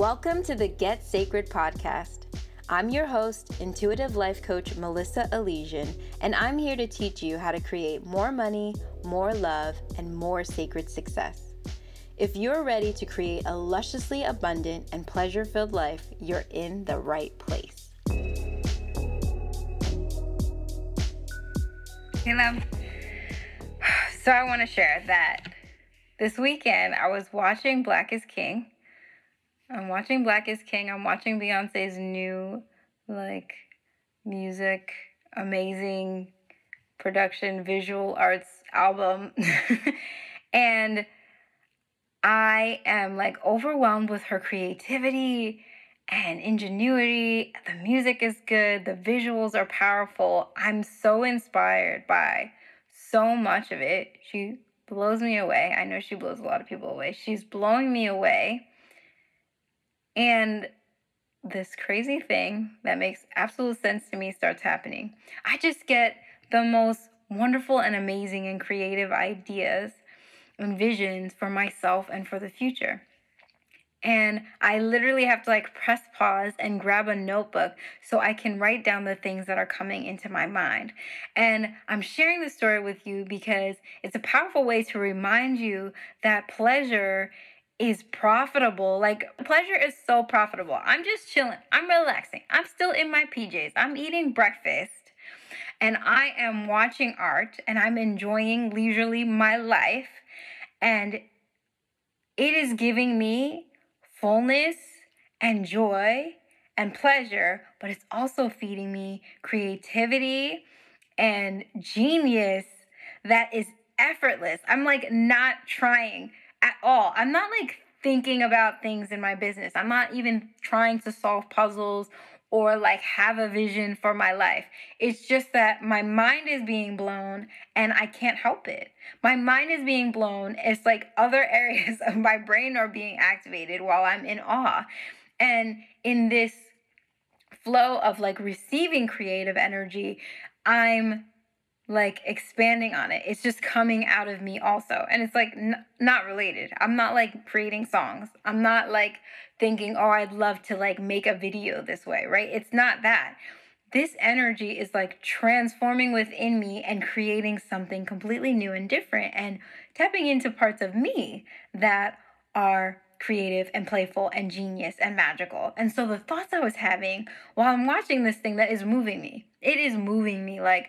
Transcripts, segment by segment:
Welcome to the Get Sacred podcast. I'm your host, intuitive life coach Melissa Elysian, and I'm here to teach you how to create more money, more love, and more sacred success. If you're ready to create a lusciously abundant and pleasure filled life, you're in the right place. Hey, love. So, I want to share that this weekend I was watching Black is King I'm watching Black is King. I'm watching Beyonce's new like music, amazing production, visual arts album. and I am like overwhelmed with her creativity and ingenuity. The music is good, the visuals are powerful. I'm so inspired by so much of it. She blows me away. I know she blows a lot of people away. She's blowing me away and this crazy thing that makes absolute sense to me starts happening. I just get the most wonderful and amazing and creative ideas and visions for myself and for the future. And I literally have to like press pause and grab a notebook so I can write down the things that are coming into my mind. And I'm sharing this story with you because it's a powerful way to remind you that pleasure is profitable. Like pleasure is so profitable. I'm just chilling. I'm relaxing. I'm still in my PJs. I'm eating breakfast and I am watching art and I'm enjoying leisurely my life and it is giving me fullness and joy and pleasure, but it's also feeding me creativity and genius that is effortless. I'm like not trying at all. I'm not like thinking about things in my business. I'm not even trying to solve puzzles or like have a vision for my life. It's just that my mind is being blown and I can't help it. My mind is being blown. It's like other areas of my brain are being activated while I'm in awe. And in this flow of like receiving creative energy, I'm like expanding on it. It's just coming out of me also. And it's like n- not related. I'm not like creating songs. I'm not like thinking, "Oh, I'd love to like make a video this way," right? It's not that. This energy is like transforming within me and creating something completely new and different and tapping into parts of me that are creative and playful and genius and magical. And so the thoughts I was having while I'm watching this thing that is moving me. It is moving me like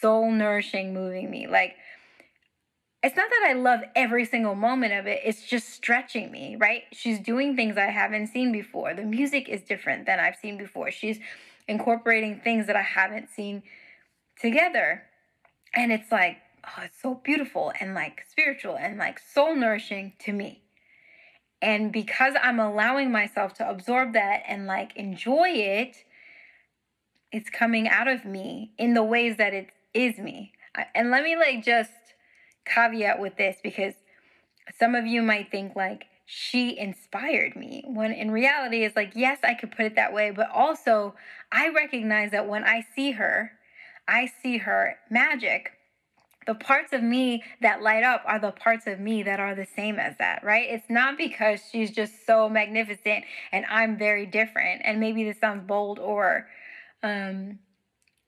soul nourishing moving me. Like, it's not that I love every single moment of it, it's just stretching me, right? She's doing things I haven't seen before. The music is different than I've seen before. She's incorporating things that I haven't seen together. And it's like, oh, it's so beautiful and like spiritual and like soul nourishing to me. And because I'm allowing myself to absorb that and like enjoy it, it's coming out of me in the ways that it is me. And let me like just caveat with this because some of you might think like she inspired me when in reality it's like yes I could put it that way but also I recognize that when I see her I see her magic the parts of me that light up are the parts of me that are the same as that, right? It's not because she's just so magnificent and I'm very different. And maybe this sounds bold or um,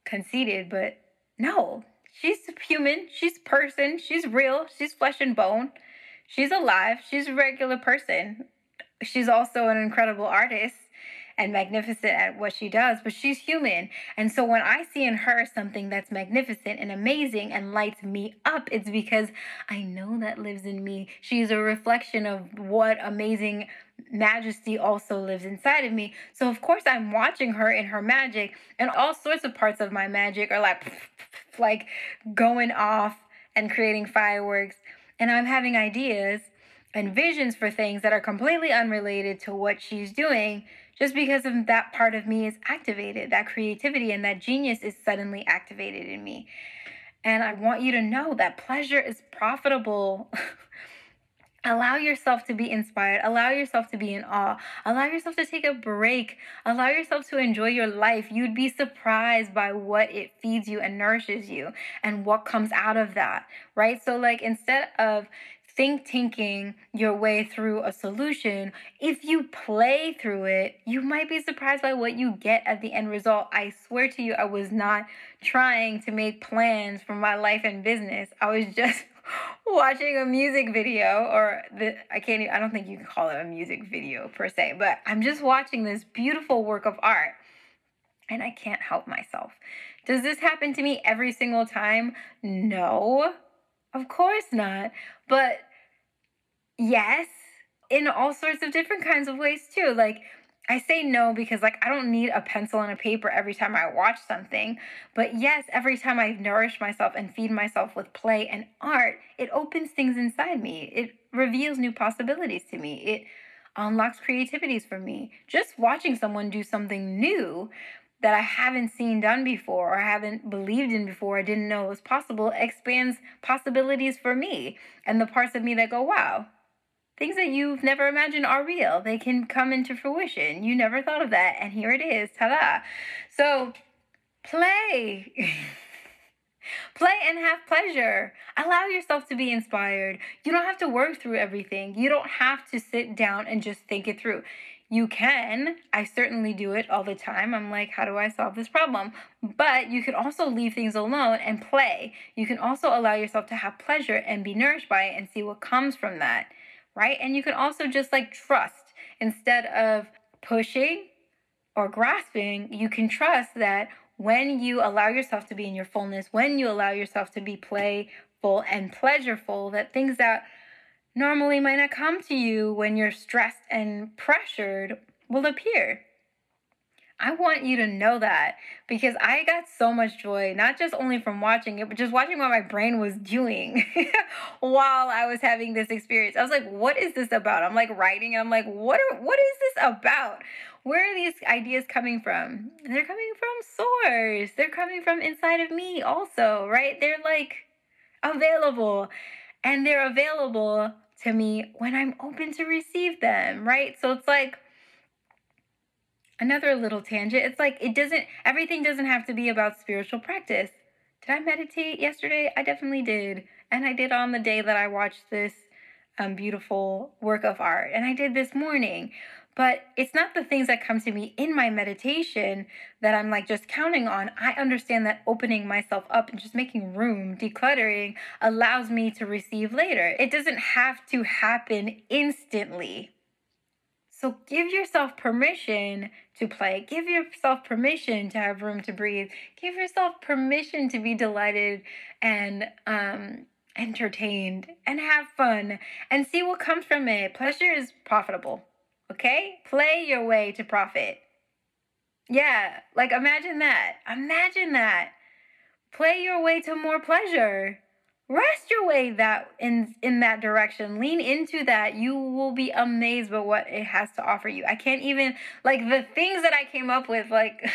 conceited, but no, she's human. She's person. She's real. She's flesh and bone. She's alive. She's a regular person. She's also an incredible artist and magnificent at what she does, but she's human. And so when I see in her something that's magnificent and amazing and lights me up, it's because I know that lives in me. She's a reflection of what amazing majesty also lives inside of me. So of course I'm watching her in her magic and all sorts of parts of my magic are like like going off and creating fireworks and I'm having ideas and visions for things that are completely unrelated to what she's doing just because of that part of me is activated that creativity and that genius is suddenly activated in me and i want you to know that pleasure is profitable Allow yourself to be inspired. Allow yourself to be in awe. Allow yourself to take a break. Allow yourself to enjoy your life. You'd be surprised by what it feeds you and nourishes you and what comes out of that, right? So, like, instead of think tanking your way through a solution. If you play through it, you might be surprised by what you get at the end result. I swear to you, I was not trying to make plans for my life and business. I was just watching a music video or the I can't even, I don't think you can call it a music video per se, but I'm just watching this beautiful work of art and I can't help myself. Does this happen to me every single time? No. Of course not. But yes, in all sorts of different kinds of ways too. Like I say no because like I don't need a pencil and a paper every time I watch something. But yes, every time I nourish myself and feed myself with play and art, it opens things inside me. It reveals new possibilities to me. It unlocks creativities for me. Just watching someone do something new that I haven't seen done before or haven't believed in before, I didn't know it was possible, expands possibilities for me and the parts of me that go, wow, things that you've never imagined are real. They can come into fruition. You never thought of that, and here it is. Ta da! So, play. Play and have pleasure. Allow yourself to be inspired. You don't have to work through everything. You don't have to sit down and just think it through. You can. I certainly do it all the time. I'm like, how do I solve this problem? But you can also leave things alone and play. You can also allow yourself to have pleasure and be nourished by it and see what comes from that, right? And you can also just like trust instead of pushing or grasping, you can trust that when you allow yourself to be in your fullness, when you allow yourself to be playful and pleasureful, that things that normally might not come to you when you're stressed and pressured will appear. I want you to know that because I got so much joy, not just only from watching it, but just watching what my brain was doing while I was having this experience. I was like, what is this about? I'm like writing and I'm like, what are, what is this about? Where are these ideas coming from? And they're coming from source. They're coming from inside of me also, right? They're like available and they're available to me when I'm open to receive them, right? So it's like another little tangent. It's like it doesn't, everything doesn't have to be about spiritual practice. Did I meditate yesterday? I definitely did. And I did on the day that I watched this um, beautiful work of art. And I did this morning. But it's not the things that come to me in my meditation that I'm like just counting on. I understand that opening myself up and just making room, decluttering, allows me to receive later. It doesn't have to happen instantly. So give yourself permission to play. Give yourself permission to have room to breathe. Give yourself permission to be delighted and um, entertained and have fun and see what comes from it. Pleasure is profitable. Okay? Play your way to profit. Yeah, like imagine that. Imagine that. Play your way to more pleasure. Rest your way that in in that direction. Lean into that. You will be amazed by what it has to offer you. I can't even like the things that I came up with like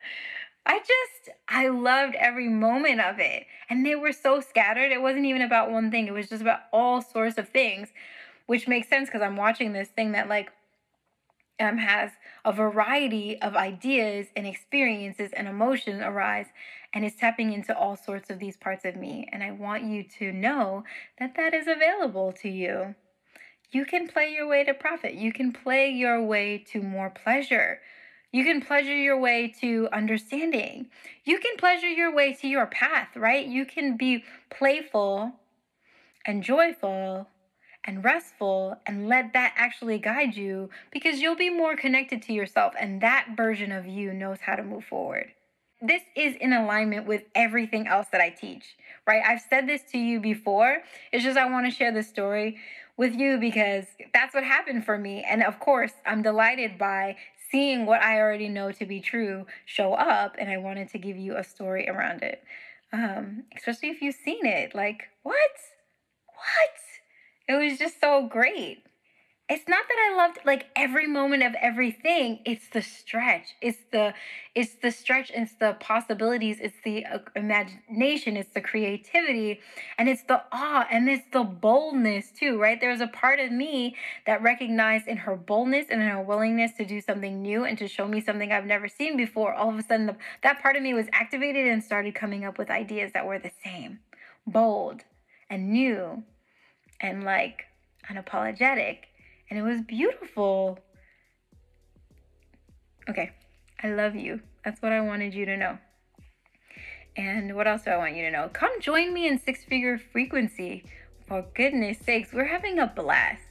I just I loved every moment of it. And they were so scattered. It wasn't even about one thing. It was just about all sorts of things, which makes sense because I'm watching this thing that like um, has a variety of ideas and experiences and emotions arise and is tapping into all sorts of these parts of me. And I want you to know that that is available to you. You can play your way to profit, you can play your way to more pleasure. You can pleasure your way to understanding. You can pleasure your way to your path, right? You can be playful and joyful and restful and let that actually guide you because you'll be more connected to yourself and that version of you knows how to move forward. This is in alignment with everything else that I teach, right? I've said this to you before. It's just I want to share the story with you because that's what happened for me. And of course, I'm delighted by seeing what I already know to be true show up. And I wanted to give you a story around it. Um, especially if you've seen it. Like, what? What? It was just so great. It's not that I loved like every moment of everything. It's the stretch. It's the it's the stretch. It's the possibilities. It's the uh, imagination. It's the creativity, and it's the awe and it's the boldness too. Right? There's a part of me that recognized in her boldness and in her willingness to do something new and to show me something I've never seen before. All of a sudden, the, that part of me was activated and started coming up with ideas that were the same, bold, and new and like unapologetic. And it was beautiful. Okay, I love you. That's what I wanted you to know. And what else do I want you to know? Come join me in six figure frequency. For goodness sakes, we're having a blast.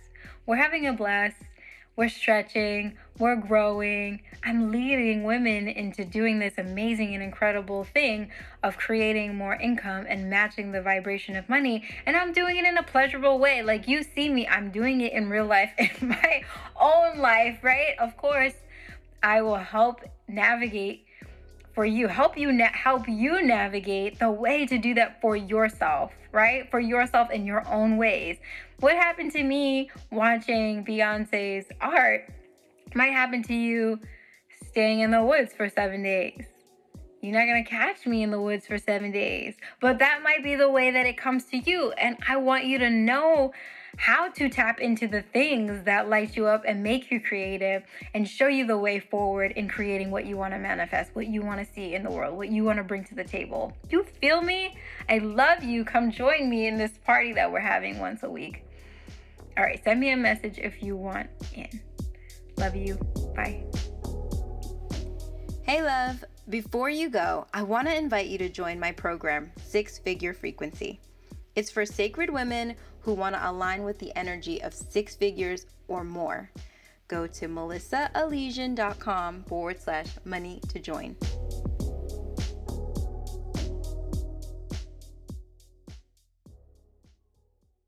We're having a blast. We're stretching, we're growing. I'm leading women into doing this amazing and incredible thing of creating more income and matching the vibration of money. And I'm doing it in a pleasurable way. Like you see me, I'm doing it in real life, in my own life, right? Of course, I will help navigate for you, help you na- help you navigate the way to do that for yourself, right? For yourself in your own ways. What happened to me watching Beyonce's art might happen to you staying in the woods for 7 days. You're not going to catch me in the woods for 7 days. But that might be the way that it comes to you and I want you to know how to tap into the things that light you up and make you creative and show you the way forward in creating what you want to manifest, what you want to see in the world, what you want to bring to the table. You feel me? I love you. Come join me in this party that we're having once a week. All right, send me a message if you want in. Love you. Bye. Hey, love. Before you go, I want to invite you to join my program, Six Figure Frequency. It's for sacred women who want to align with the energy of six figures or more. Go to melissaelysian.com forward slash money to join.